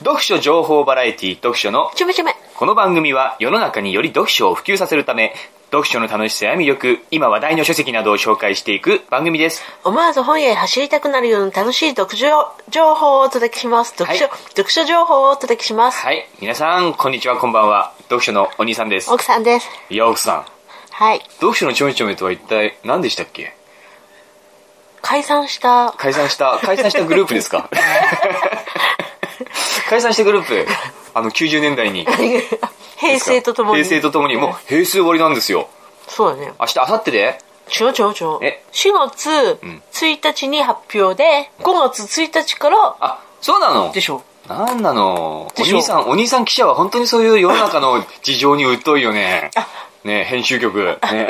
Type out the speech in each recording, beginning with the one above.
読書情報バラエティ読書のちょめちょめ。この番組は世の中により読書を普及させるため読書の楽しさや魅力今話題の書籍などを紹介していく番組です思わず本屋へ走りたくなるような楽しい読書情報をお届けします。読書、はい読書情報をお届けします。はい皆さんこんにちはこんばんは読書のお兄さんです奥さんです。いや奥さんはい。読書のちょめちょめとは一体何でしたっけ？解散した、解散した解散したグループですか？解散したグループ あの90年代に 平成とともに。平成とともにもう平成終わりなんですよそうだね。明日明後日で？違う違う違う。え？4月1日に発表で、5月1日からあそうなの？でしょ。なんなの？お兄さん、お兄さん記者は本当にそういう世の中の事情に疎いよね。ね編集局。ね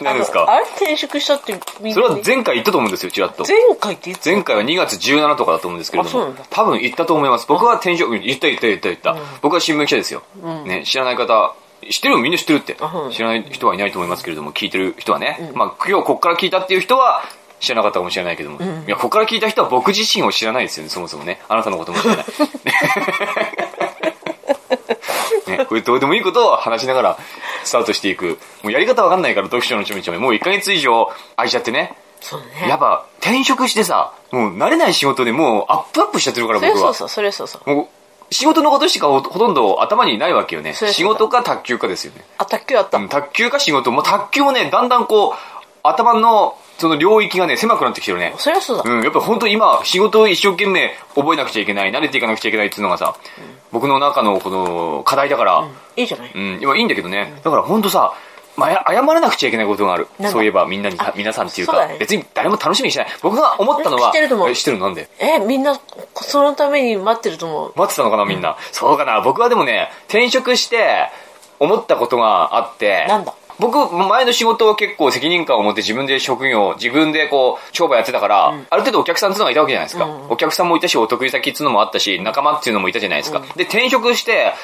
何ですか？あれ転職したってみんそれは前回言ったと思うんですよ、ちらっと。前回っていつ前回は2月17とかだと思うんですけれどもあそうなんだ、多分言ったと思います。僕は転職、うん言った言った言った言った。僕は新聞記者ですよ。ね、知らない方、知ってるよみんな知ってるってうん。知らない人はいないと思いますけれども、聞いてる人はね。まあ、今日こっから聞いたっていう人は、知らなかったかもしれないけども。いや、こっから聞いた人は僕自身を知らないですよね、そもそもね。あなたのことも知らない。ね、これどうでもいいことを話しながらスタートしていく。もうやり方わかんないから、読書のちょめちょめ。もう1ヶ月以上空いちゃってね。そうだね。やっぱ転職してさ、もう慣れない仕事でもうアップアップしちゃってるから僕は。それそうそう、それそうそう。もう仕事のことしかほほとんど頭にないわけよね。仕事か卓球かですよね。あ、卓球あった。うん卓球か仕事。もう卓球もね、だんだんこう、頭のその領域がね、狭くなってきてるね。そりゃそうだ。うん、やっぱ本当今、仕事を一生懸命覚えなくちゃいけない、慣れていかなくちゃいけないっていうのがさ、僕の中のこの課題だから、いいじゃない。うん、今いいんだけどね。だから本当さ、まあ、や謝らなくちゃいけないことがある。そういえばみんなにあ、皆さんっていうか、ね別に誰も楽しみにしない。僕が思ったのは、知ってると思うえ知ってるのなんでえ、みんな、そのために待ってると思う。待ってたのかなみんな。そうかな僕はでもね、転職して思ったことがあって、なんだ？僕、前の仕事は結構責任感を持って自分で職業、自分でこう、商売やってたから、ある程度お客さんっていうのがいたわけじゃないですか。お客さんもいたし、お得意先っていうのもあったし、仲間っていうのもいたじゃないですか。で、転職して、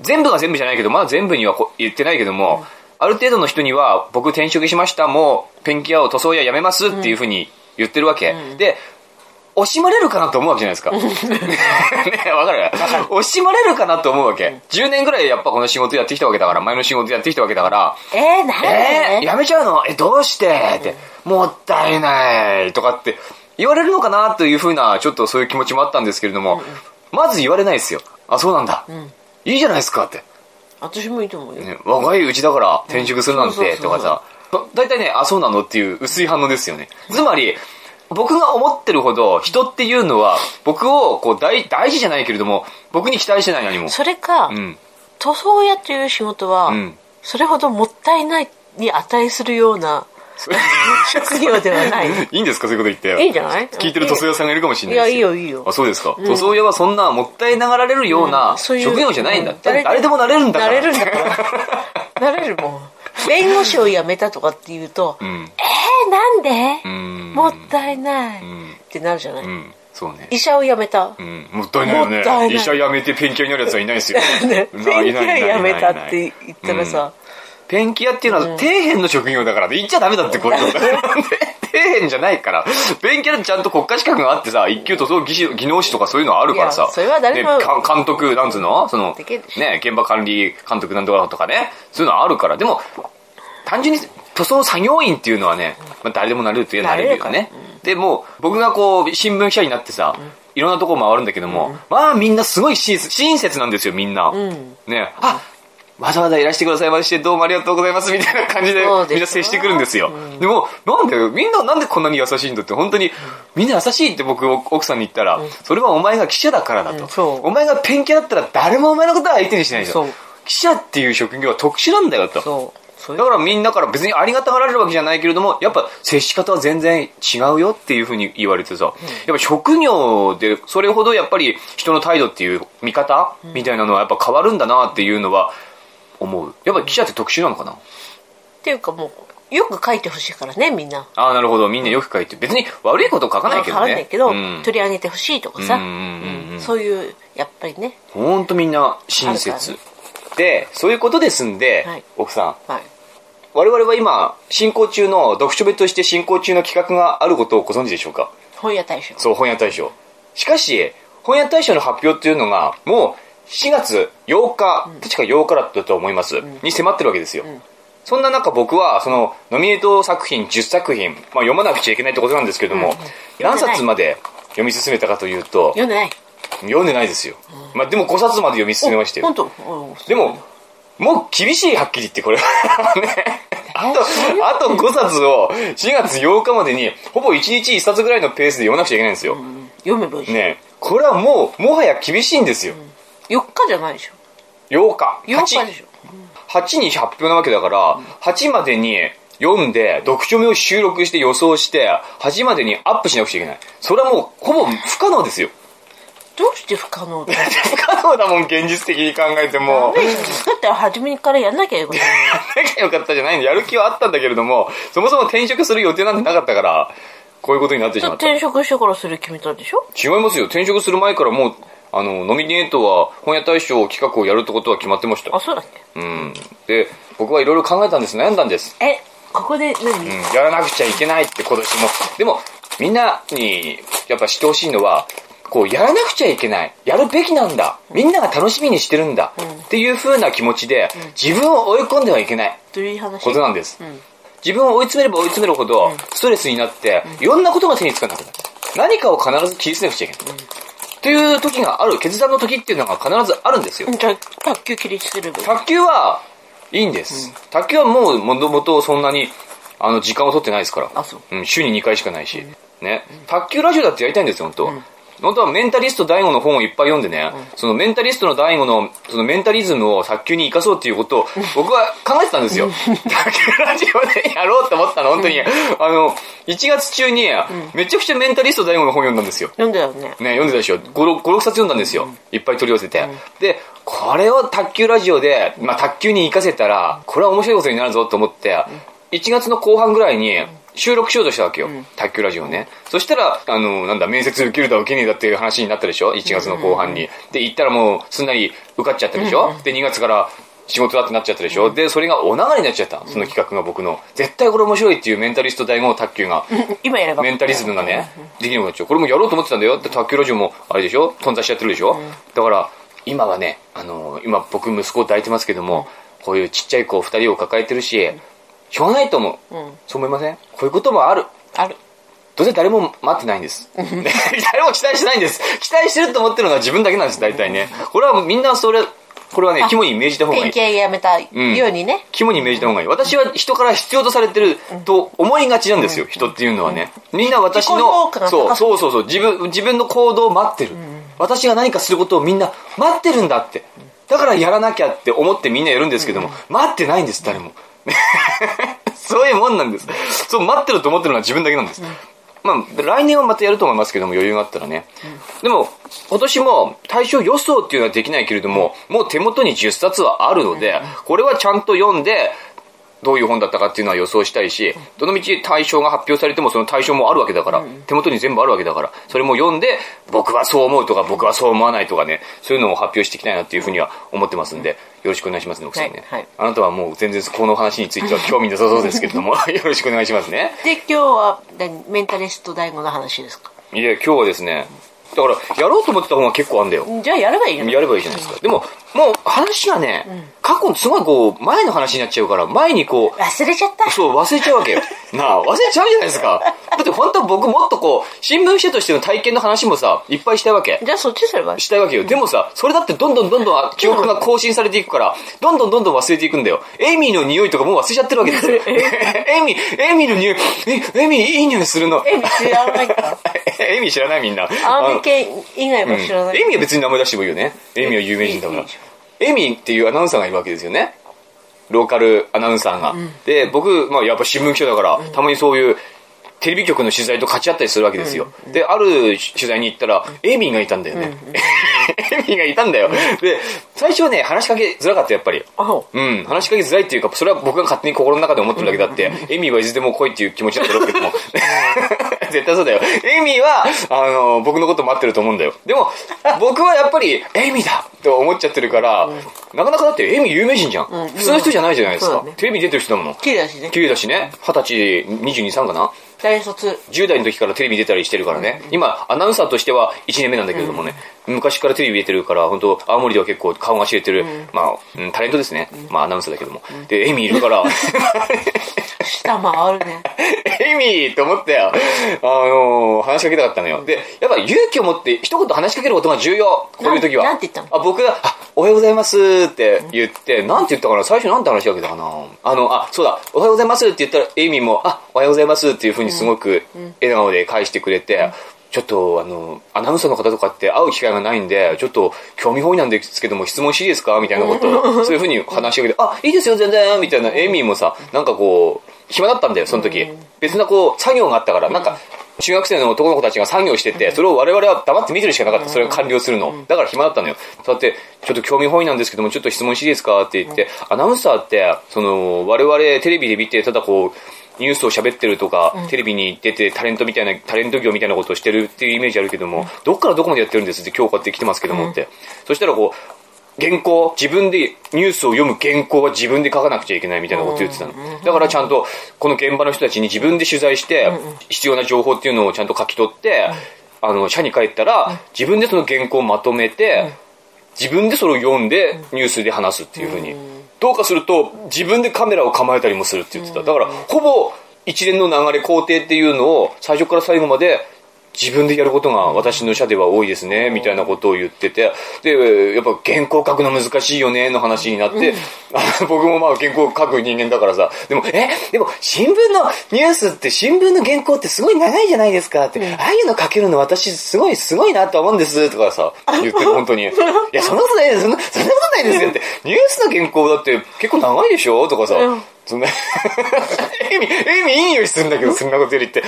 全部が全部じゃないけど、まだ全部にはこ言ってないけども、ある程度の人には、僕転職しました、もう、ペンキ屋を塗装屋やめますっていうふうに言ってるわけ。で、惜しまれるかなと思うわけじゃないですか。ねわかる？惜しまれるかなと思うわけ。10年ぐらいやっぱこの仕事やってきたわけだから、前の仕事やってきたわけだから、えー、なえー、やめちゃうの？え、どうして？って、もったいないとかって言われるのかなというふうな、ちょっとそういう気持ちもあったんですけれども、まず言われないですよ。あ、そうなんだ。いいじゃないですかって。私もいいと思うよ。ね、若いうちだから転職するなんてとかさ、だいたいね、あ、そうなのっていう薄い反応ですよね。つまり、僕が思ってるほど人っていうのは僕をこう大大事じゃないけれども僕に期待してない何も。それか、うん。塗装屋という仕事は、うんそれほどもったいないに値するような職業ではない。いいんですか？そういうこと言って。いいんじゃない？聞いてる塗装屋さんがいるかもしれないですいやいいよいいよあ、そうですか。塗装屋はそんなもったいながられるようなそういう職業じゃないんだ。うん誰誰でもなれるんだから。なれるんだから。なれるもん。弁護士を辞めたとかって言うと、うん。えー、なんで、うん。もったいない、んってなるじゃない、うん。そうね。医者を辞めた。うん。もったいないよね。医者辞めてペンキ屋になるやつはいないですよ。ね、なペンキ屋辞めたって言ったらさ、ペンキ屋っていうのは底辺の職業だからね。言っちゃダメだって、これ。底辺じゃないから。ペンキ屋ってちゃんと国家資格があってさ、一級塗装技師技能士とかそういうのあるからさ。それは誰もねか監督、なんつうの？その、ね、現場管理監督なんとかとかね。そういうのあるから。でも、単純に塗装作業員っていうのはね、まあ、誰でもなれるというのはなれるよね。でも、僕がこう、新聞記者になってさ、いろんなとこ回るんだけども、まあみんなすごい親切親切なんですよ、みんな。んね、あわざわざいらしてくださいまして、どうもありがとうございます、みたいな感じでみんな接してくるんですよ。でも、なん。で、みんななんでこんなに優しいんだって、本当に、みんな優しいって僕、奥さんに言ったら、それはお前が記者だからだと。お前がペンキだったら誰もお前のことは相手にしないでしょ。記者っていう職業は特殊なんだよと。だからみんなから別にありがたがられるわけじゃないけれども、やっぱ接し方は全然違うよっていうふうに言われてさ、やっぱ職業でそれほどやっぱり人の態度っていう見方みたいなのはやっぱ変わるんだなっていうのは思う。やっぱ記者って特殊なのかな？っていうかもう、よく書いてほしいからね、みんな。ああ、なるほど。みんなよく書いて。別に悪いこと書かないけどね。わかんないけど、うん取り上げてほしいとかさ、そういう、やっぱりね、ほんとみんな親切。で、そういうことですんで、はい奥さん。はい。我々は今、進行中の、読書部として進行中の企画があることをご存知でしょうか？本屋大賞。そう、本屋大賞。しかし、本屋大賞の発表っていうのが、もう4月8日、確か8日だったと思います、に迫ってるわけですよ。そんな中僕は、その、ノミネート作品10作品、まあ読まなくちゃいけないってことなんですけども、何冊まで読み進めたかというと、読んでない読んでないですよ。まあでも5冊まで読み進めましたよ。本当？でも、もう厳しいはっきり言ってこれは。ね。あと、あと5冊を4月8日までに、ほぼ1日1冊ぐらいのペースで読まなくちゃいけないんですよ。読めばいいねこれはもう、もはや厳しいんですよ。4日じゃないでしょ8日。8日でしょ8に発表なわけだから、8までに読んで、読書目を収録して予想して、8までにアップしなくちゃいけない。それはもう、ほぼ不可能ですよ。どうして不可能だ 不可能だもん、現実的に考えても。だって初めからやんなきゃいけないやなきゃよかったじゃないの。やる気はあったんだけれども、そもそも転職する予定なんてなかったから、こういうことになってしまった。違い転職してからそれ決めたでしょますよ。転職する前からもう、あの、ノミネートは本屋大賞企画をやるってことは決まってましたあ。そうだっうん。で、僕はいろいろ考えたんです。悩んだんです。けえここで何、うん、やらなくちゃいけないって今年も。でも、みんなにやっぱ知ってほしいのは、こう、やらなくちゃいけない。やるべきなんだ。みんなが楽しみにしてるんだ。っていう風な気持ちで、自分を追い込んではいけないどういう話ことなんです。ん自分を追い詰めれば追い詰めるほど、ストレスになって、いろんなことが手につかなくなる。何かを必ず切り捨てなくちゃいけない。っていう時がある、決断の時っていうのが必ずあるんですよ。じゃあ卓球切り捨てればいい卓球はいいんです。卓球はもうもともとそんなにあの時間を取ってないですから。あそううん、週に2回しかないし。ね。卓球ラジオだってやりたいんですよ、本当、本当はメンタリスト大悟の本をいっぱい読んでね、そのメンタリストの大悟のそのメンタリズムを卓球に生かそうっていうことを 僕は考えてたんですよ。卓球ラジオでやろうって思ったの、本当に。あの、1月中にめちゃくちゃメンタリスト大悟の本読んだんですよ。読んだよねね、読んでたでしょ。5、6, 5 6冊読んだんですよ。いっぱい取り寄せて。で、これを卓球ラジオで、まあ、卓球に活かせたら、これは面白いことになるぞと思って、1月の後半ぐらいに収録しようとしたわけよ。卓球ラジオね。そしたら、あの、なんだ、面接受けるだ受けねえだっていう話になったでしょ ?1 月の後半に。で、行ったらもう、すんなり受かっちゃったでしょ？で、2月から、仕事だってなっちゃったでしょ、で、それがお流れになっちゃった。その企画が僕の。絶対これ面白いっていうメンタリスト大悟の卓球が。今やればメンタリズムがね、できなくなっちゃう。これもやろうと思ってたんだよ。で、卓球ラジオも、あれでしょ？頓挫しちゃってるでしょ、だから、今はね、あのー今僕息子を抱いてますけども、こういうちっちゃい子二人を抱えてるし、しょうがないと思う。うんそう思いません？こういうこともある。あるどうせ誰も待ってないんです。ね 誰も期待してないんです。期待してると思ってるのは自分だけなんです、大体ね。これはみんなそれ、これはね、肝に銘じた方がいい。典型やめたようにね、肝に銘じた方がいい。私は人から必要とされてると思いがちなんですよ、人っていうのはね。みんな私のそうそうそうそう、自分、自分の行動を待ってる。私が何かすることをみんな待ってるんだって。だからやらなきゃって思ってみんなやるんですけども、待ってないんです、誰も。そういうもんなんです。そう、待ってると思ってるのは自分だけなんです。まあ、来年はまたやると思いますけども、余裕があったらね。でも、今年も対象予想っていうのはできないけれども、もう手元に10冊はあるので、これはちゃんと読んで、どういう本だったかっていうのは予想したいし、どのみち対象が発表されてもその対象もあるわけだから、手元に全部あるわけだから、それも読んで、僕はそう思うとか、僕はそう思わないとかね、そういうのを発表していきたいなっていうふうには思ってますんで、よろしくお願いしますね、奥さんね。はいはいあなたはもう全然この話については興味なさそうですけれども、よろしくお願いしますね。で今日は何？メンタリスト大悟の話ですか？いや、今日はですね、だから、やろうと思ってた本が結構あるんだよ。じゃあやればいいよやればいいじゃないですか。でも、もう話がね、過去、すごいこう、前の話になっちゃうから、前にこう、忘れちゃったそう、忘れちゃうわけよ。なあ、忘れちゃうじゃないですか。だって本当は僕もっとこう、新聞記者としての体験の話もさ、いっぱいしたいわけ。じゃあそっちすればしたいわけよ。でもさ、それだってどんどんどんどん記憶が更新されていくから、どんどんどんどん忘れていくんだよ。エイミーの匂いとかもう忘れちゃってるわけですよ。エイミー、エイミーの匂い、え、エイミーいい匂いするの？え知らないかエイミー知らないみんな。アーミケン以外も知らない、エイミーは別に名前出してもいいよね。エイミーは有名人だから。エイミーっていうアナウンサーがいるわけですよね。ローカルアナウンサーが。で、僕、まあやっぱ新聞記者だから、たまにそういうテレビ局の取材とかち合ったりするわけですよ。で、ある取材に行ったら、エイミーがいたんだよね。エイミーがいたんだよ。で、最初はね、話しかけづらかった、やっぱり。うん、話しかけづらいっていうか、それは僕が勝手に心の中で思ってるだけだって、エイミーはいつでも来いっていう気持ちだったろうけども。絶対そうだよ。エミーは、あの、僕のこと待ってると思うんだよ。でも、僕はやっぱり、エミーだって思っちゃってるから、なかなかだってエミー有名人じゃん。普通の人じゃないじゃないです。かテレビに出てる人だもの。綺麗だしね綺麗だしね。二十歳、22、3かな？大卒。10代の時からテレビ出たりしてるからね。今、アナウンサーとしては1年目なんだけれどもね、昔からテレビ出てるから、本当青森では結構顔が知れてる、まあ、うんタレントですね。まあ、アナウンサーだけども。で、エイミーいるから、下回るね。エイミーって思ったよ。あのー話しかけたかったのよ。で、やっぱ勇気を持って一言話しかけることが重要。こういう時は。なんて言ったあ、僕が、あ、おはようございますって言って、なんて言ったかな？最初なんて話しかけたかな？あの、あ、そうだ、おはようございますって言ったら、エイミーも、あ、おはようございますっていうふうにすごく笑顔で返してくれて、ちょっと、あの、アナウンサーの方とかって会う機会がないんで、ちょっと興味本位なんですけども質問していいですか？みたいなことを、そういうふうに話しかけて、あ、いいですよ、全然。みたいな、エイミーもさ、なんかこう、暇だったんだよ、その時。別なこう、作業があったから、なんか、中学生の男の子たちが作業してて、それを我々は黙って見てるしかなかった。それが完了するの。だから暇だったのよ。そうやって、ちょっと興味本位なんですけども、ちょっと質問していいですかって言って、アナウンサーって、その、我々テレビで見て、ただこう、ニュースを喋ってるとか、テレビに出てタレントみたいな、タレント業みたいなことをしてるっていうイメージあるけども、どっからどこまでやってるんですって今日こうやって来てますけどもって。そしたらこう、原稿、自分でニュースを読む原稿は自分で書かなくちゃいけないみたいなこと言ってたの。だからちゃんと、この現場の人たちに自分で取材して、必要な情報っていうのをちゃんと書き取って、あの、社に帰ったら、自分でその原稿をまとめて、自分でそれを読んでニュースで話すっていうふうに。どうかすると、自分でカメラを構えたりもするって言ってた。だから、ほぼ一連の流れ工程っていうのを最初から最後まで自分でやることが私の社では多いですね、みたいなことを言ってて、で、やっぱ原稿書くの難しいよね、の話になって、あ 僕もまあ原稿書く人間だからさ、でも、え、でも新聞のニュースって新聞の原稿ってすごい長いじゃないですかって、ああいうの書けるの私すごいすごいなと思うんです、とかさ、言ってる 本当に。いや、そんなことないです、そんなそんなことないですよって、ニュースの原稿だって結構長いでしょ？とかさ、うん。そんな、エイミ、エイミいい匂いするんだけど、そんなことよりって。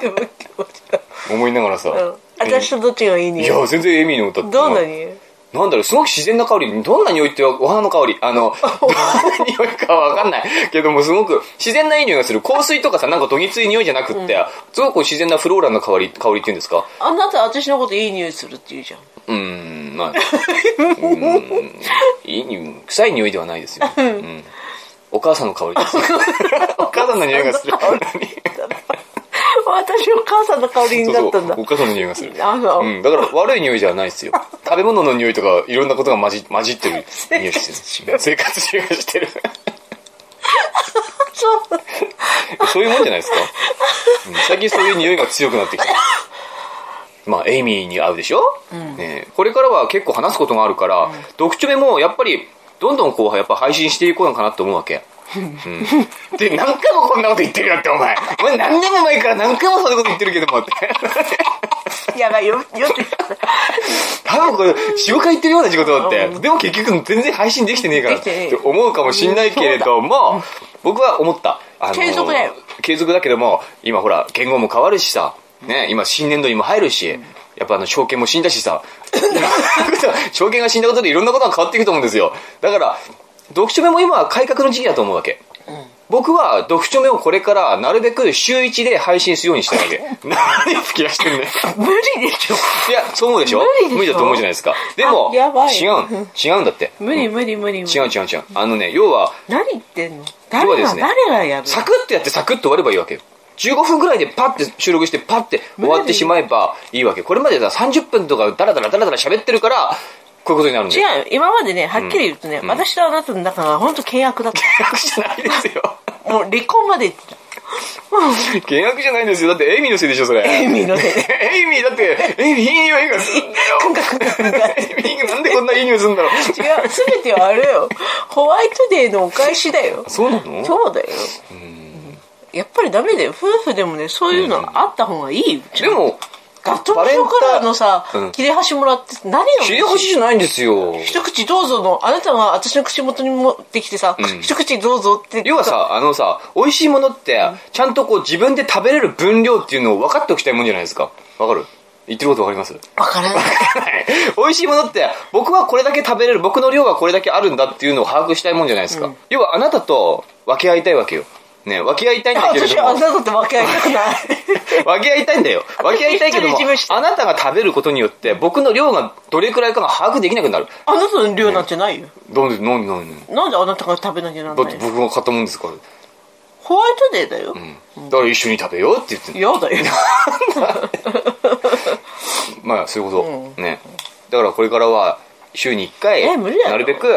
思いながらさ。私とどっちがいいにいや、全然エイミーの歌って。どんなになんだろう、すごく自然な香り。どんな匂いってお花の香り。あの、どんな匂いかはわかんない。けども、すごく自然ないい匂いがする。香水とかさ、なんかどぎつい匂いじゃなくって、すごく自然なフローラルの香り、香りっていうんですか？あなた私のこといい匂いするって言うじゃん。うーん、まあ、うーん、いい、臭い匂いではないですよ。うん。お母さんの香りです。お母さんの匂いがする。私お母さんの香りになったんだそうそう。お母さんの匂いがする。あの、うん、だから悪い匂いじゃないですよ。食べ物の匂いとかいろんなことが混じ混じってる匂いしてる。生活習慣してる。そう。そういうもんじゃないですか、うん最近そういう匂いが強くなってきた。まあ、エイミーに会うでしょ、ねえこれからは結構話すことがあるから、読書メもやっぱり、どんどんこう、やっぱ配信していこうのかなと思うわけ。うん、で、何回もこんなこと言ってるよって、お前。お前何年も前から何回もそんなこと言ってるけどもって。やばいよ、よって。多分これ、4、5回言ってるような仕事だって。うんでも結局全然配信できてねえからって思うかもしんないけれども、僕は思った。あの継続だよ。継続だけども、今ほら、言語も変わるしさ、ね、今新年度にも入るし、やっぱあの、証券も死んだしさ、証券が死んだことでいろんなことが変わっていくと思うんですよ。だから、読書目も今は改革の時期だと思うわけ。僕は読書目をこれからなるべく週1で配信するようにしたいわけ。何吹き出してんねん。無理でしょ。いや、そう思うでしょ？無理でしょだと思うじゃないですか。でも、あやばい違う。違うんだって。無理無理無理無理。違う違う違う。あのね、要は、何言ってんの？誰が、ね誰がやるサクッとやってサクッと終わればいいわけよ。15分ぐらいでパッて収録してパッて終わってしまえばいいわけ。これまでさ、30分とかダラダラダラダラ喋ってるから、こういうことになるんだよ。違うよ。今までね、はっきり言うとね、私とあなたの仲が本当契約だった。契約じゃないですよ。もう離婚まで。契約じゃないんですよ。だってエイミーのせいでしょ、それ。エイミーのせいで。エイミーだって、エイミーいい匂いがするんだよ。エイミーなんでこんないい匂いするんだろう。違う、すべてはあれよ。ホワイトデーのお返しだよ。そうなの？そうだよ。やっぱりダメだよ。夫婦でもね、そういうのあった方がいいよ。でも、ガトーショコラのさうん、切れ端もらって何が切れ端じゃないんですよ。一口どうぞの、あなたが私の口元に持ってきてさ、ん一口どうぞって。要は、さ、あのさ、美味しいものって、ちゃんとこう自分で食べれる分量っていうのを分かっておきたいもんじゃないですか。わかる？言ってることわかります？わからない。美味しいものって、僕はこれだけ食べれる、僕の量はこれだけあるんだっていうのを把握したいもんじゃないですか。要はあなたと分け合いたいわけよ。ね、分け合いたいんだけれ私はあ。なたと分け合いたくない。分け合いたいんだよ。分け合いたいけどもあなたが食べることによって、僕の量がどれくらいかが把握できなくなる。あなたの量なんてないよ。なんで、なんで、なんで？なんであなたが食べなきゃなんだないの？って僕が買ったもんですから。ホワイトデーだよ。だから一緒に食べようって言って嫌だよ。まあそういうこと、ねだからこれからは週に1回なるべく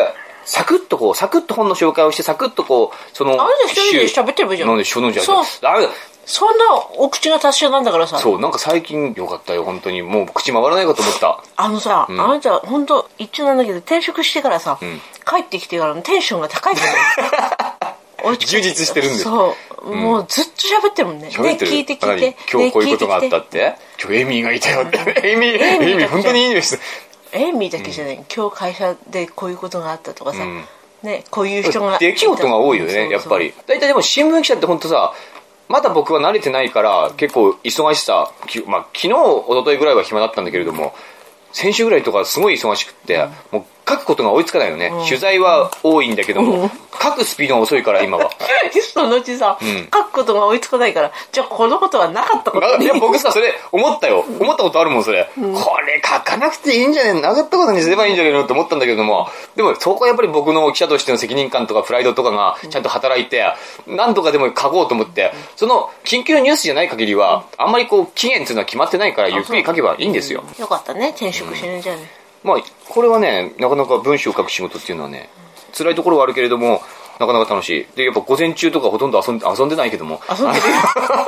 サクッとこうサクッと本の紹介をしてサクッとこうそのあれで一人で喋ってればいいじゃん。なんで一緒のじゃそう。あれそんなお口が達者なんだからさ。そうなんか最近よかったよ本当に。もう口回らないかと思った。あのさ、あなた、本当一応なんだけど、転職してからさ、ん。帰ってきてからのテンションが高いじゃない？充実してるんです。そう、もうずっと喋ってるもんね。喋ってる。で、聞いて聞い何て。今日こういうことがあったって？て今日エミーがいたよって。エミーエミーエミー本当にいいですミーだけじゃない、今日会社でこういうことがあったとかさ、ん。ね、こういう人が。出来事が多いよね、やっぱり。大体でも新聞記者って本当さ、まだ僕は慣れてないから、結構忙しさ、きまあ、昨日、一昨日ぐらいは暇だったんだけれども、先週ぐらいとかすごい忙しくって、もう書くことが追いつかないよね。取材は多いんだけども、書くスピードが遅いから、今は。そのうちさ、書くことが追いつかないから、じゃあこのことはなかったことないや、僕さ、それ、思ったよ。思ったことあるもん、それ。これ書かなくていいんじゃねえなかったことにすればいいんじゃねえの？って思ったんだけども、でも、そこはやっぱり僕の記者としての責任感とかプライドとかがちゃんと働いて、なんとかでも書こうと思って、その、緊急ニュースじゃない限りは、あんまりこう、期限っていうのは決まってないから、ゆっくり書けばいいんですよ。よかったね、転職してるじゃね。まあ、これはね、なかなか文章を書く仕事っていうのはね、辛いところはあるけれども、なかなか楽しい。で、やっぱ午前中とかほとんど遊んで、遊んでないけども、遊んでるよ。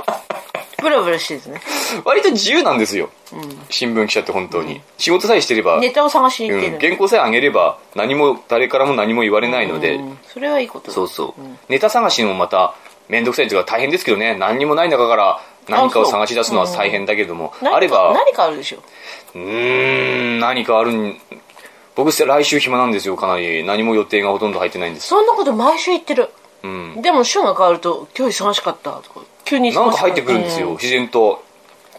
ブラブラしてるね。割と自由なんですよ。新聞記者って本当に。仕事さえしてれば、ネタを探しに行ってうん、る。原稿さえ上げれば、何も、誰からも何も言われないので、うんそれはいいことだそうそう。ネタ探しもまた、めんどくさいというか大変ですけどね、何にもない中から何かを探し出すのは大変だけども、何かあれば、何かあるでしょ？うーん、何かあるん、僕来週暇なんですよ、かなり。何も予定がほとんど入ってないんです。そんなこと毎週言ってる。うん。でも週が変わると、今日忙しかったとか、急に。なんか入ってくるんですよ、う自然と。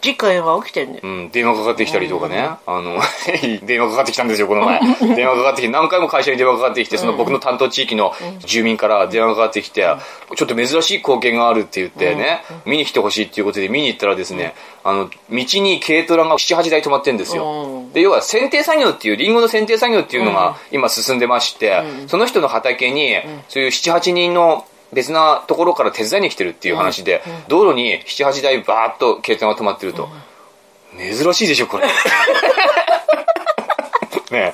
実家は起きてるんだよ。うん、電話かかってきたりとかね。あの、電話かかってきたんですよ、この前。電話かかってきて、何回も会社に電話かかってきて、その僕の担当地域の住民から電話かかってきて、ちょっと珍しい光景があるって言ってね、見に来てほしいっていうことで見に行ったらですね、あの、道に軽トラが7、8台止まってんですよ。うん。で、要は剪定作業っていう、リンゴの剪定作業っていうのが今進んでまして、その人の畑に、そういう7、8人の別なところから手伝いに来てるっていう話で、道路に7、8台バーっと軽トラが止まってると。珍しいでしょ、これ。ねえ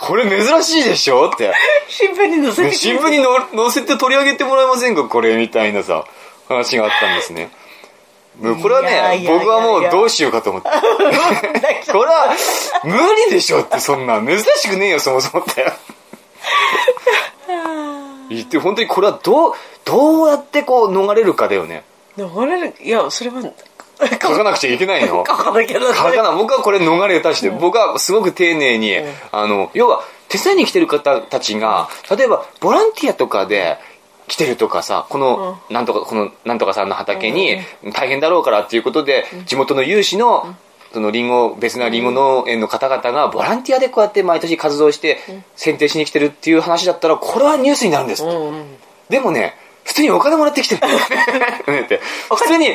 これ珍しいでしょって。新聞に載せて新聞にの載せて取り上げてもらえませんかこれみたいなさ、話があったんですね。これはね、僕はもうどうしようかと思って。これは無理でしょって、そんな。珍しくねえよ、そもそもって。言って、本当にこれはどう、どうやってこう逃れるかだよね。流れる、いや、それは、書かなくちゃいけないの 書かなきゃな書かない。僕はこれ逃れたして、僕はすごく丁寧に、あの、要は、手伝いに来てる方たちが、例えば、ボランティアとかで、来てるとかさ、この、なんとか、この、なんとかさんの畑に、大変だろうからっていうことで、地元の有志の、そのリンゴ、別なリンゴ農園の方々がボランティアでこうやって毎年活動して、選定しに来てるっていう話だったら、これはニュースになるんです。うんうん。でもね、普通にお金もらってきてる。普通に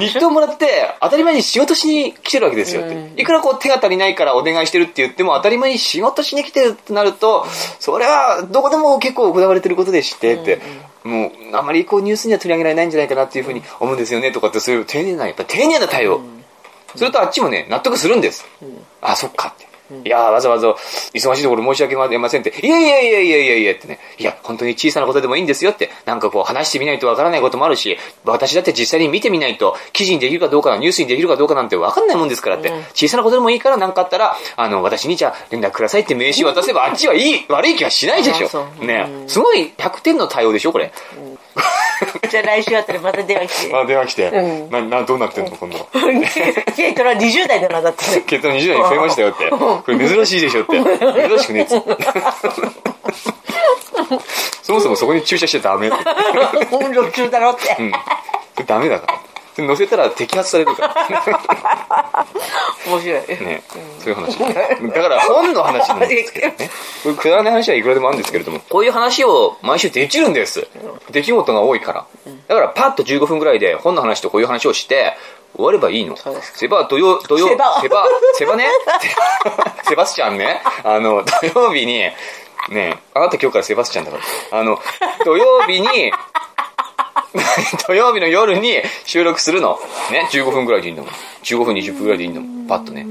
日当もらって当たり前に仕事しに来てるわけですよって。いくらこう手が足りないからお願いしてるって言っても当たり前に仕事しに来てるってなると、それはどこでも結構行われてることでしてって。もう、あまりこうニュースには取り上げられないんじゃないかなっていうふうに思うんですよねとかって、そういう丁寧な、やっぱ丁寧な対応。するとあっちもね、納得するんです。あ、そっかって。いやーわざわざ忙しいところ申し訳ありませんって。いやいやいやいやいやいやってね。いや、本当に小さなことでもいいんですよって。なんかこう話してみないとわからないこともあるし、私だって実際に見てみないと、記事にできるかどうか、ニュースにできるかどうかなんてわかんないもんですからって。小さなことでもいいからなんかあったら、あの、私にじゃあ連絡くださいって名刺渡せば、あっちはいい、悪い気はしないでしょ。うね。すごい100点の対応でしょ、これ。じゃあ来週あったらまた電話来て。あ、電話来て。うんな、な、どうなってんの、今度。軽トラ20代だな、だってね。血糖20代に増えましたよって。これ珍しいでしょって。珍しくねえっつって。そもそもそこに駐車しちゃダメって。路中だろって。うん。それダメだから。それ乗せたら摘発されるから。面白い。ね。そういう話。だから本の話なんですけどね。くだらない話はいくらでもあるんですけれども、こういう話を毎週できるんです。出来事が多いから。だからパッと15分ぐらいで本の話とこういう話をして、終わればいいの。セバ土曜、土曜、セバセバ、セバね。セバスチャンね。あの、土曜日に、ねあなた今日からセバスチャンだから。あの、土曜日に、土曜日の夜に収録するの。ね、15分ぐらいでいいんだもん。15分、20分ぐらいでいいんだもん。パッとね。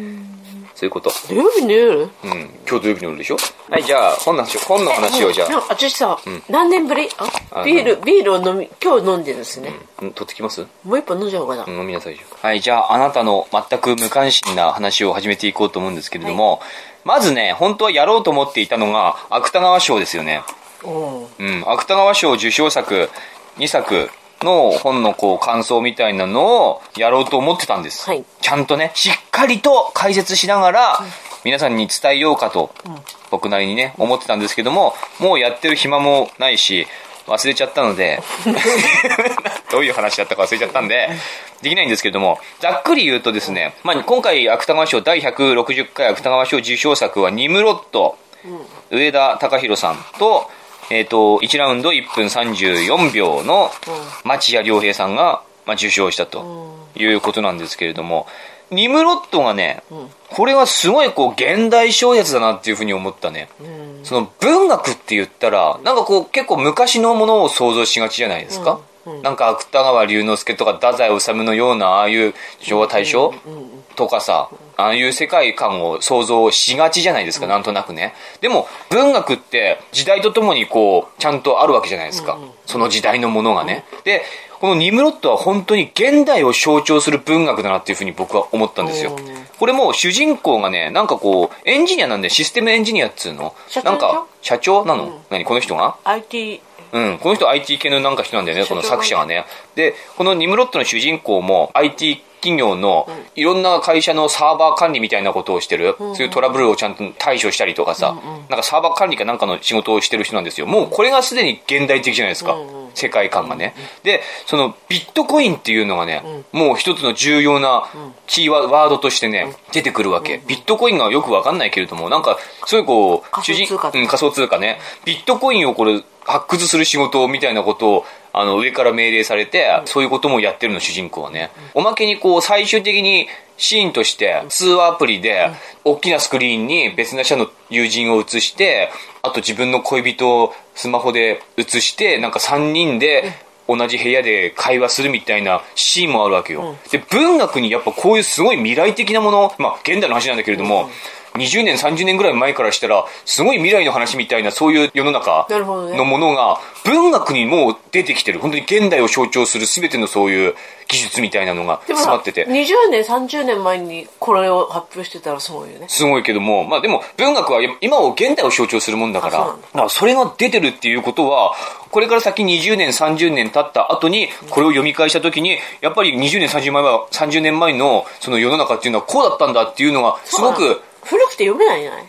そういうこと。土曜日の夜？うん。今日土曜日の夜でしょ？はい、じゃあ、本の話を、本の話をじゃあ、私さ、何年ぶりああビール、ビールを飲み、今日飲んでるんですね。うん取ってきますもう一本飲んじゃおうかな。飲みなさいよはい、じゃあ、あなたの全く無関心な話を始めていこうと思うんですけれども、まずね、本当はやろうと思っていたのが、芥川賞ですよね。うん。うん、芥川賞受賞作2作の本のこう感想みたいなのをやろうと思ってたんです。はい。ちゃんとね、しっかりと解説しながら、皆さんに伝えようかと、僕なりにね、思ってたんですけども、もうやってる暇もないし、忘れちゃったので、どういう話だったか忘れちゃったんで、できないんですけども、ざっくり言うとですね、まあ、今回芥川賞第160回芥川賞受賞作はニムロット、上田隆弘さんと、えっ、と、1ラウンド1分34秒の町谷良平さんが、まあ、受賞したということなんですけれども、ニムロットがね、これはすごいこう現代小説だなっていうふうに思ったね。その文学って言ったら、なんかこう結構昔のものを想像しがちじゃないですか。なんか芥川龍之介とか太宰治のようなああいう昭和大正とかさ、ああいう世界観を想像しがちじゃないですか、なんとなくね。でも文学って時代とともにこうちゃんとあるわけじゃないですか。その時代のものがね。で、このニムロットは本当に現代を象徴する文学だなっていうふうに僕は思ったんですよ。これも主人公がね、なんかこう、エンジニアなんでシステムエンジニアっつうの。なんか、社長なの、何？この人が？IT、うん、この人 IT 系のなんか人なんだよね、この作者がね。で、このニムロットの主人公も IT 企業のいろんな会社のサーバー管理みたいなことをしてる、そういうトラブルをちゃんと対処したりとかさ、なんかサーバー管理かなんかの仕事をしてる人なんですよ。もうこれがすでに現代的じゃないですか。世界観がね。で、そのビットコインっていうのがね、もう一つの重要なキーワワードとしてね、出てくるわけ。ビットコインがよくわかんないけれども、なんか、すごいこう、仮想通貨うん仮想通貨ね。ビットコインをこれ、発掘する仕事みたいなことを、あの、上から命令されて、そういうこともやってるの、主人公はね。おまけにこう、最終的にシーンとして、通話アプリで、大きなスクリーンに別な社の友人を映して、あと自分の恋人をスマホで映して、なんか3人で、同じ部屋で会話するみたいなシーンもあるわけよ。で、文学にやっぱこういうすごい未来的なもの、まあ現代の話なんだけれども、20年、30年ぐらい前からしたら、すごい未来の話みたいな、そういう世の中のものが、文学にもう出てきてる。本当に現代を象徴する全てのそういう技術みたいなのが詰まってて。20年、30年前にこれを発表してたらすごいよね。すごいけども、まあでも文学は今を現代を象徴するもんだから、だだからそれが出てるっていうことは、これから先20年、30年経った後に、これを読み返した時に、やっぱり20年、30年前は、30年前のその世の中っていうのはこうだったんだっていうのが、すごく、古くて読めないじゃない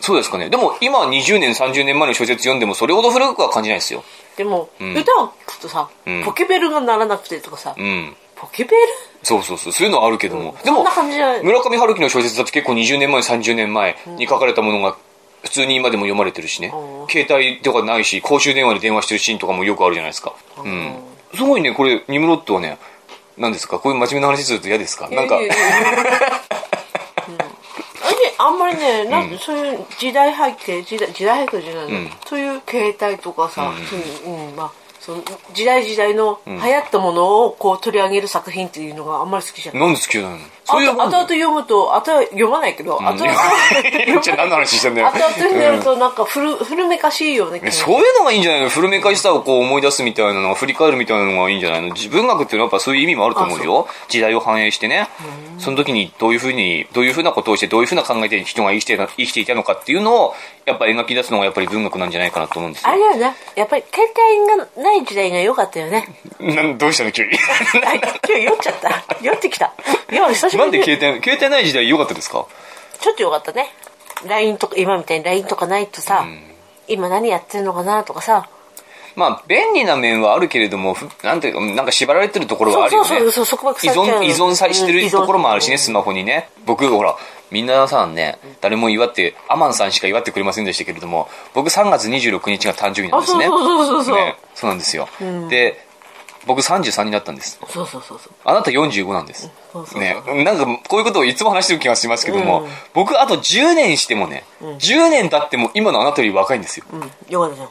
そうですかね。でも今20年、30年前の小説読んでもそれほど古くは感じないですよ。でも、ん歌を聴くとさ、んポケベルが鳴らなくてとかさ、うん。ポケベル？そうそうそう。そういうのはあるけども。でもそんな、感じじゃない村上春樹の小説だって結構20年前、30年前に書かれたものが、普通に今でも読まれてるしねうん。携帯とかないし、公衆電話で電話してるシーンとかもよくあるじゃないですか。うん。すごいね、これ、ニムロットはね、何ですか？こういう真面目な話すると嫌ですか？なんかい、やいやいやうんあんまりね、なんそういう時代背景、時代時代背景じゃないの、うん。そういう携帯とかさ、そういううん。まあ、その時代時代の流行ったものをこう取り上げる作品っていうのがあんまり好きじゃない。なんで好きなの？そういうあと後々読むと、後々読まないけど、後々じ ゃあ何の話してんだよ。後々になるとなんか古古めかしいよねそういうのがいいんじゃないの？古めかしさをこう思い出すみたいなのが振り返るみたいなのがいいんじゃないの？自文学っていうのはやっぱそういう意味もあると思うよ時代を反映してねその時にどういうふうにどういうふうなことをしてどういうふうな考えで人が生きて生きていたのかっていうのをやっぱ描き出すのがやっぱり文学なんじゃないかなと思うんですよあれだよね。やっぱり携帯がない時代が良かったよね。なんどうしたの急に？あ今日酔っちゃった。酔ってきた。いや、久しぶなん。で携帯携帯ない時代良かったですか？ちょっとよかったね。LINE とか、今みたいに LINE とかないとさ、今何やってるのかなとかさ。まあ便利な面はあるけれどもふなんていうかなんか縛られてるところはあるよね。そうそうそう依存依存さしてるところもあるしねスマホにね。僕ほらみんなさんね誰も祝ってアマンさんしか祝ってくれませんでしたけれども僕3月26日が誕生日なんですね。あそうそうそうそうねそうなんですよ、で僕33になったんです。そうそうそうそう。あなた45なんです。そうそうそう。ね、なんかこういうことをいつも話してる気がしますけども、僕あと10年してもね、10年経っても今のあなたより若いんですよ。うん。よかったじゃん。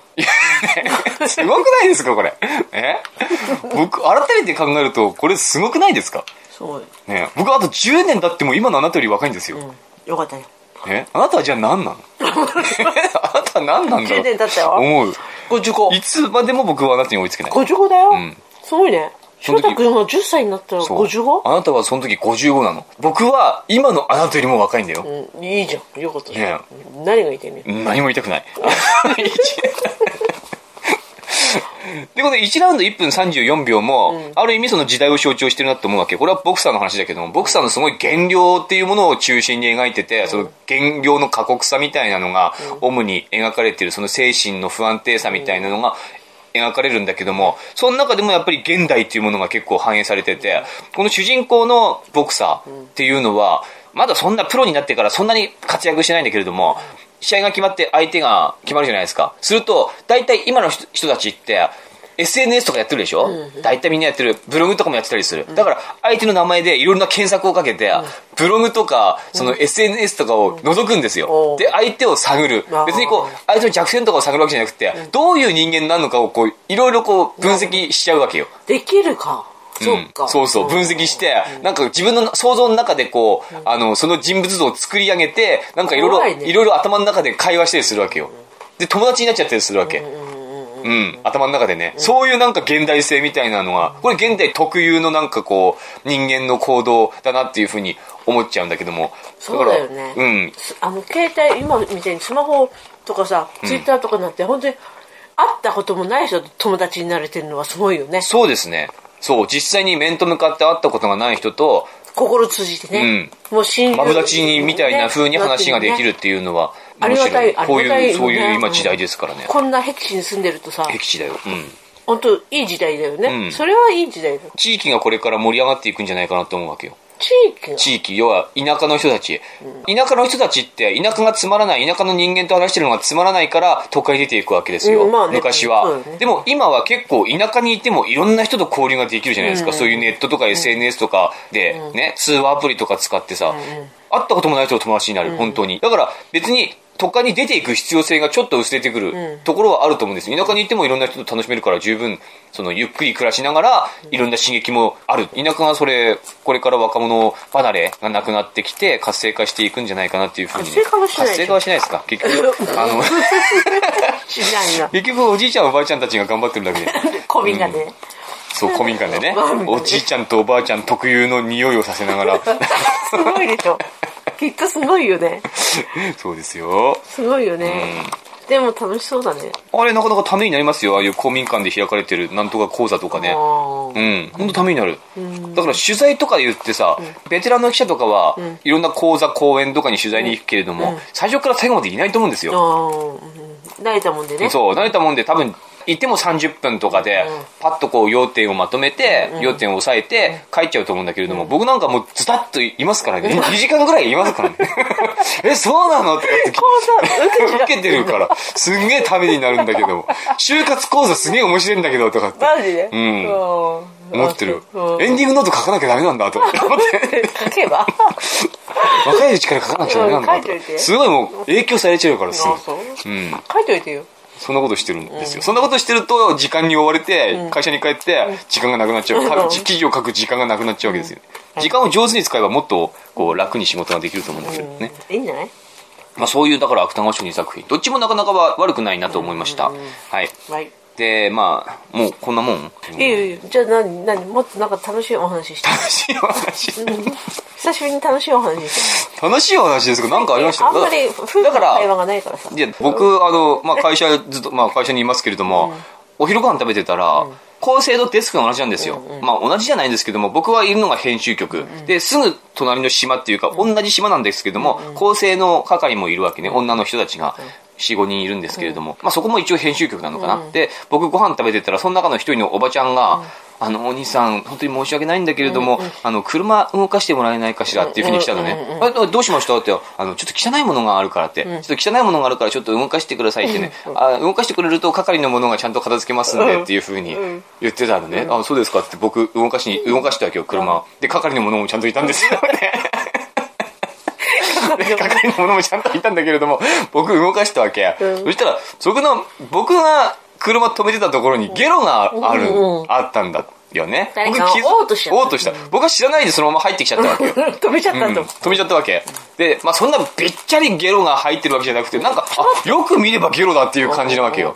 ねすごくないですかこれ。え？僕、改めて考えると、これすごくないですか？そう。ね。僕あと10年経っても今のあなたより若いんですよ。うん。よかったよ。え？あなたはじゃあ何なの？あなたは何なんだろ10年経ったよ。う。思う。55いつまでも僕はあなたに追いつけない。55だよ、んすごいね。翔太君が10歳になったらそう。55? あなたはその時55なの。僕は今のあなたよりも若いんだよ。うんいいじゃん。よかった。じゃんね何が言いたいね何も言いたくない。で、この1ラウンド1分34秒も、ある意味その時代を象徴してるなって思うわけ。これはボクサーの話だけども、ボクサーのすごい減量っていうものを中心に描いてて、その減量の過酷さみたいなのが、主に描かれてる、その精神の不安定さみたいなのが、描かれるんだけども、その中でもやっぱり現代っていうものが結構反映されてて、この主人公のボクサーっていうのは、まだそんなプロになってからそんなに活躍してないんだけれども、試合が決まって相手が決まるじゃないですか。すると、大体今の人たちって、SNS とかやってるでしょ、大体みんなやってる。ブログとかもやってたりする。だから、相手の名前でいろんな検索をかけて、ブログとか、その SNS とかを覗くんですよ。うん。で、相手を探る。別にこう、相手の弱点とかを探るわけじゃなくて、どういう人間なのかをこう、いろいろこう、分析しちゃうわけよ。できるか。うん。そうそう、分析して、なんか自分の想像の中でこう、あの、その人物像を作り上げて、なんかいろいろ、いろいろ頭の中で会話したりするわけよ。で、友達になっちゃったりするわけ。うん、頭の中でね、そういうなんか現代性みたいなのが、これ現代特有のなんかこう、人間の行動だなっていうふうに思っちゃうんだけども。そうだよね、うん。すあの携帯今みたいにスマホとかさツイッターとかになって、本当に会ったこともない人と友達になれてるのはすごいよね。そうですね。そう、実際に面と向かって会ったことがない人と、心通じてね、もう親友マブダチにみたいな風に話ができるっていうのは、ありがたい面白こういう、そういう今時代ですからね。こんな僻地に住んでるとさ僻地だよ。うん。本当いい時代だよね、うんそれはいい時代だよ地域がこれから盛り上がっていくんじゃないかなと思うわけよ。地域が地域、要は田舎の人たち。田舎の人たちって、田舎がつまらない、田舎の人間と話してるのがつまらないから、都会に出ていくわけですよ。うんまあね。昔は、ね。でも今は結構田舎にいてもいろんな人と交流ができるじゃないですか。そういうネットとか SNS とかで、ね、通話アプリとか使ってさ、会ったこともない人と友達になる、本当に。だから別に、都会に出ていく必要性がちょっと薄れてくるところはあると思うんです。よ。田舎にいてもいろんな人と楽しめるから十分、そのゆっくり暮らしながら、いろんな刺激もある。田舎がそれ、これから若者離れがなくなってきて、活性化していくんじゃないかなっていうふうに、活性化はしないでしょ。活性化はしないですか？結局、あの、結局おじいちゃんおばあちゃんたちが頑張ってるだけで。古民家で、そう、古民家でね。おじいちゃんとおばあちゃん特有の匂いをさせながら。すごいでしょきっとすごいよね。そうですよ。すごいよね、でも楽しそうだね。あれなかなかためになりますよ。ああいう公民館で開かれてるなんとか講座とかね。うん、本当ためになる。だから取材とかで言ってさ、ベテランの記者とかは、いろんな講座、講演とかに取材に行くけれども、最初から最後までいないと思うんですよ。慣れたもんでね。そう、慣れたもんで多分、行っても30分とかで、パッとこう要点をまとめて、要点を押さえて帰っちゃうと思うんだけれども、僕なんかもうズタッといますからね。2時間ぐらいいますからね。え、そうなのとかって講座 受けてるから、すんげえためになるんだけど、就活講座すげえ面白いんだけど、とかって。マジで？うん。思思ってる。うん。エンディングノート書かなきゃダメなんだ、と思って。書けば。若いうちから書かなきゃダメなんだすごいもう影響されちゃうからすぐあそう？うん。書いといてよそんなことしてるんですよ。そんなことしてると、時間に追われて、会社に帰って、時間がなくなっちゃう。うんか記事を書く時間がなくなっちゃうわけですよ。時間を上手に使えばもっと、こう、楽に仕事ができると思うんだけどね。いいんじゃない？まあそういう、だから芥川賞2作品。どっちもなかなかは悪くないなと思いました。はい。はいで、まあ、もうこんなもん？いいよいいよじゃあ何何？もっとなんか楽しいお話して。楽しいお話？久しぶりに楽しいお話して。楽しいお話ですけど、なんかありました？あんまり夫婦の会話がないからさ。いや、僕、あの、まあ、会社、ずっと、まあ、会社にいますけれども、お昼ご飯食べてたら、構成とデスクが同じなんですよ。まあ、同じじゃないんですけども、僕はいるのが編集局。で、すぐ隣の島っていうか、同じ島なんですけども、構成の係もいるわけね。女の人たちが。4、5人いるんですけれども、まあそこも一応編集局なのかな。で、僕ご飯食べてたら、その中の一人のおばちゃんが、あの、お兄さん、本当に申し訳ないんだけれども、あの、車動かしてもらえないかしらっていうふうに来たのね。あどうしました？って、あの、ちょっと汚いものがあるからって、ちょっと汚いものがあるからちょっと動かしてくださいってね、あ動かしてくれると係のものがちゃんと片付けますんでっていうふうに言ってたのね。あ、そうですかって僕動かしに、動かしたわけよ、車を。で、係のものもちゃんといたんですよね。で 係のものもちゃんといたんだけれども、僕動かしたわけ。そしたら、そこの、僕が車止めてたところにゲロがある、あったんだよね。僕気づ嘔吐しちゃった嘔吐した。僕は知らないでそのまま入ってきちゃったわけよ。止めちゃったうんと。止めちゃったわけ。で、まあそんなべっちゃりゲロが入ってるわけじゃなくて、なんか、あ、よく見ればゲロだっていう感じなわけよ。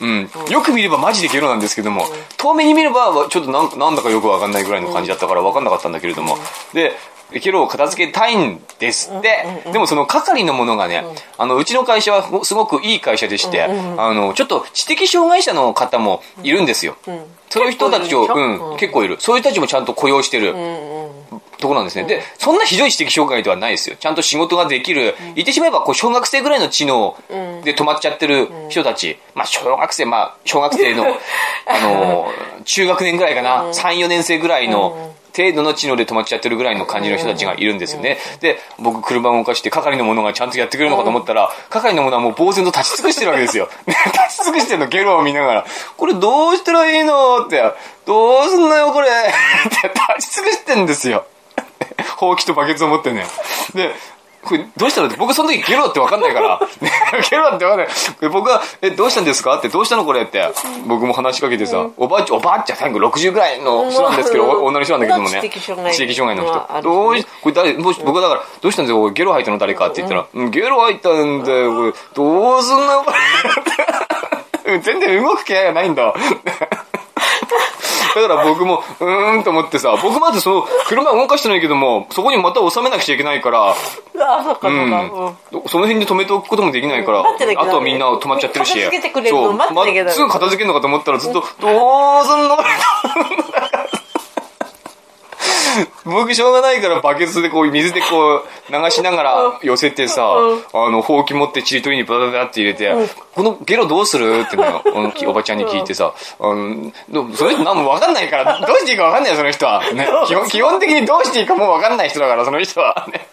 うん。よく見ればマジでゲロなんですけども、遠目に見れば、ちょっとなんなんだかよくわかんないぐらいの感じだったからわかんなかったんだけれども、で、ゲロを片付けたいんですって。でもその係のものがね、あの、うちの会社はすごくいい会社でして、あの、ちょっと知的障害者の方もいるんですよ。そういう人たちを、うん、結構いる。そういう人たちもちゃんと雇用してる。ところなんですね。で、そんなひどい知的障害ではないですよ。ちゃんと仕事ができる、言ってしまえば、こう、小学生ぐらいの知能で止まっちゃってる人たち。まあ、小学生、まあ、小学生の、あの、中学年ぐらいかな、3、4年生ぐらいの、程度の知能で止まっちゃってるぐらいの感じの人たちがいるんですよね。で、僕、車を動かして、係のものがちゃんとやってくれるのかと思ったら、係のものはもう呆然と立ち尽くしてるわけですよ。ね 立ち尽くしてるの、ゲロを見ながら。これどうしたらいいのって、どうすんのよ、これって 立ち尽くしてんですよ。ほうきとバケツを持ってね。で、これどうしたのって僕その時ゲロって分かんないから、ねゲロって分かんない。で僕が、え、どうしたんですか？って、どうしたのこれって、僕も話しかけてさ、おばあちゃん、おばあちゃん、最後60ぐらいの人なんですけど、う女の人なんだけどもね。知的障害の人。どうし、これ誰、僕はだから、どうしたんですかゲロ吐いたの誰かって言ったら、うん、ゲロ吐いたんだよ、これ、どうすんの全然動く気配がないんだ。だから僕も、うーんと思ってさ、僕まずその、車動かしてないけども、そこにまた収めなくちゃいけないから、あ、そっかそっか。うんうん、その辺で止めておくこともできないから、あとはみんな止まっちゃってるし。片付けてくれるのそう待ってなきゃダメすぐ片付けるのかと思ったらずっと、どうすんの 僕しょうがないからバケツでこう水でこう流しながら寄せてさ、あの、ほうき持ってちりとりにバババって入れて、このゲロどうするってのおばちゃんに聞いてさ、あの、どそれなんもわかんないから、どうしていいかわかんないよ、その人は。ね、基本基本的にどうしていいかもうわかんない人だから、その人は。ね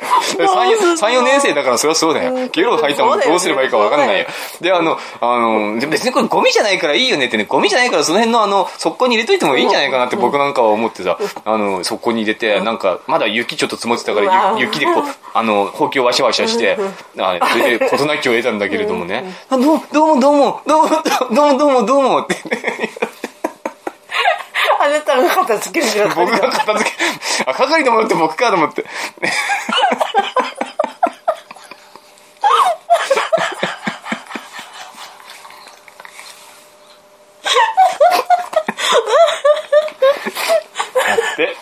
3、4年生だからそれはそうだよ。ゲロ吐いたもんどうすればいいかわかんない。よ。で、あの、あの、で別にこれゴミじゃないからいいよねってね、ゴミじゃないからその辺のあの、速攻に入れといてもいいんじゃないかなって僕なんかは思ってさ、あの、速攻に入れて、なんか、まだ雪ちょっと積もってたから、ゆ雪でこう、あの、ほうきをワシャワシャして、あそれで事なきを得たんだけれどもね、あどうも、どうも、どうも、どうも、どうも、どうも、どうもって、あなたが片付けるから。僕が片付け、あ、係のものって僕かと思って。だって、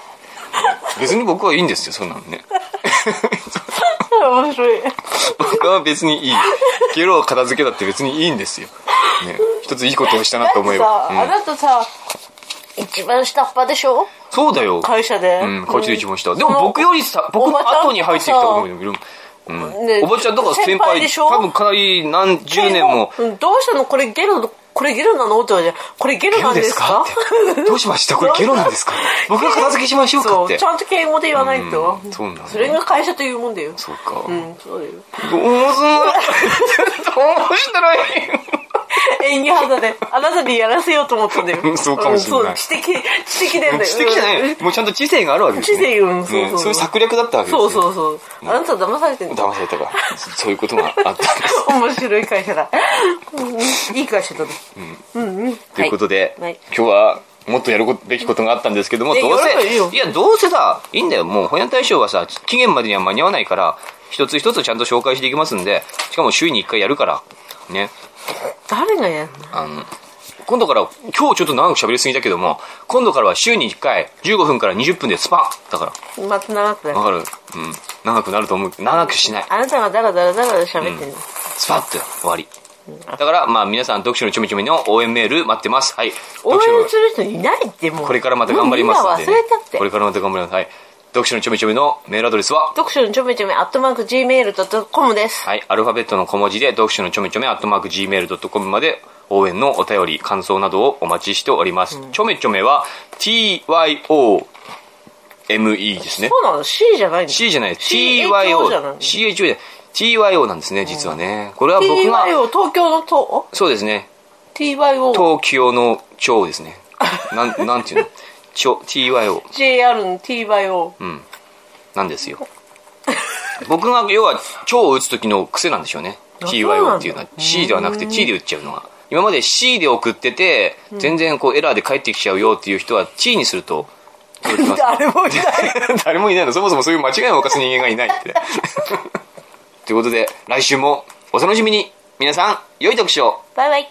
別に僕はいいんですよ、そんなのね。面白い。僕は別にいい。ゲロを片付けだって別にいいんですよ。ね。一ついいことをしたなと思えば。さ、あうんなたさ、一番下っ端でしょ？そうだよ。会社で。うん、こっちで一番下。でも僕よりさ、僕の後に入ってきた子もいる。うん。ねおばちゃんだから先先輩輩でしょ？多分かなり何十年も。うんどうしたの？これゲロ、これゲロなの？って言われて、これゲロなんですか？どうしました？これゲロなんですか？僕が片付けしましょうかって。ちゃんと敬語で言わないと。うんそうなんだそれが会社というもんだよ。そうか、うん、そうだよ。どうすんのどうしたらいい？演技肌で、あなたにやらせようと思ったんだよう。んそうかもしれない知的、知的だよ。知的じゃなうんいもうちゃんと知性があるわけですね知性うんそうそうねそういう策略だったわけですねそうそうそう。あなた騙されてんだ。騙されたからそそういうことがあったんです 面白い会社だ。うんいい会社だね。うんうん。ということで、はい今日はもっとやるべきことがあったんですけども、えどうせ、いや、どうせさ、いいんだよ。もう、保安対象はさ、期限までには間に合わないから、一つ一つちゃんと紹介していきますんで、しかも週に一回やるから、ね。誰がやるの？あの、今度から、今日ちょっと長く喋りすぎだけども、今度からは週に1回、15分から20分でスパッだかまた長くなら、わる。かる？うん。長くなると思う。長くしない。あなたがダラダラダラダラ喋ってんの。スパッと終わり。だから、まあ皆さん、読書のちょめちょめの応援メール待ってます。はい。応援する人いないってもう。これからまた頑張りますので、もうみんな忘れたってこ。れからまた頑張ります。はい。読書のちょめちょめのメールアドレスは、読書のちょめちょめ、アットマーク Gmail.com です。はい。アルファベットの小文字で、読書のちょめちょめ、アットマーク Gmail.com まで応援のお便り、感想などをお待ちしております。ちょめちょめは TYOME ですね。そうなの ?C じゃないの？C じゃない、CHO じゃない TYO。CHO じゃない TYO なんですね、実はね。これは僕が、TYO 東京のとそうですね。TYO 東京の町ですね。なん、なんていうの？町、TYO。JR の TYO なんですよ。僕が、要は、蝶を打つ時の癖なんでしょうね。TYO っていうのは。C ではなくて T で打っちゃうのが。今まで C で送ってて、全然こうエラーで返ってきちゃうよっていう人は T にすると、誰もいない 誰もいないの。そもそもそういう間違いを犯す人間がいないって。ということで、来週もお楽しみに。皆さん、良い読書を。バイバイ